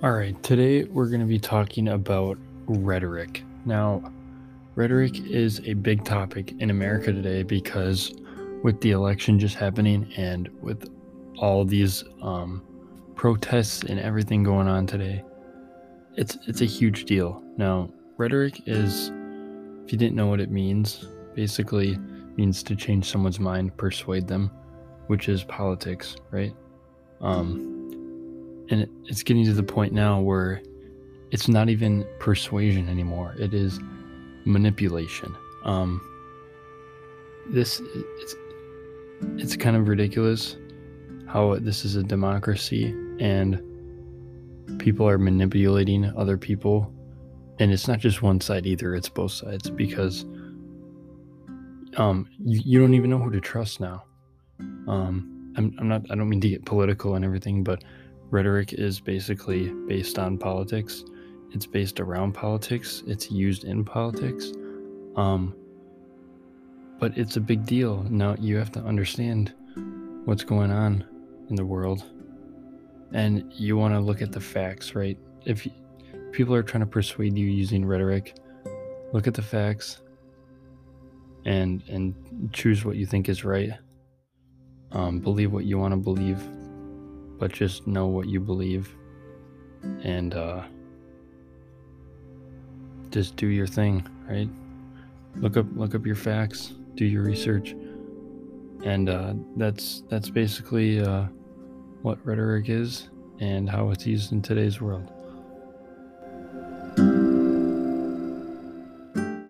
All right, today we're going to be talking about rhetoric. Now, rhetoric is a big topic in America today because with the election just happening and with all these um, protests and everything going on today, it's it's a huge deal. Now, rhetoric is, if you didn't know what it means, basically means to change someone's mind, persuade them, which is politics, right? Um, and it's getting to the point now where it's not even persuasion anymore. It is manipulation. Um this it's it's kind of ridiculous how this is a democracy and people are manipulating other people. And it's not just one side either it's both sides because um you, you don't even know who to trust now. Um I'm, I'm not i don't mean to get political and everything but Rhetoric is basically based on politics. It's based around politics. It's used in politics. Um, but it's a big deal. Now you have to understand what's going on in the world. And you want to look at the facts, right? If people are trying to persuade you using rhetoric, look at the facts and and choose what you think is right. Um, believe what you want to believe but just know what you believe and uh, just do your thing, right? Look up look up your facts, do your research, and uh, that's that's basically uh, what rhetoric is and how it's used in today's world.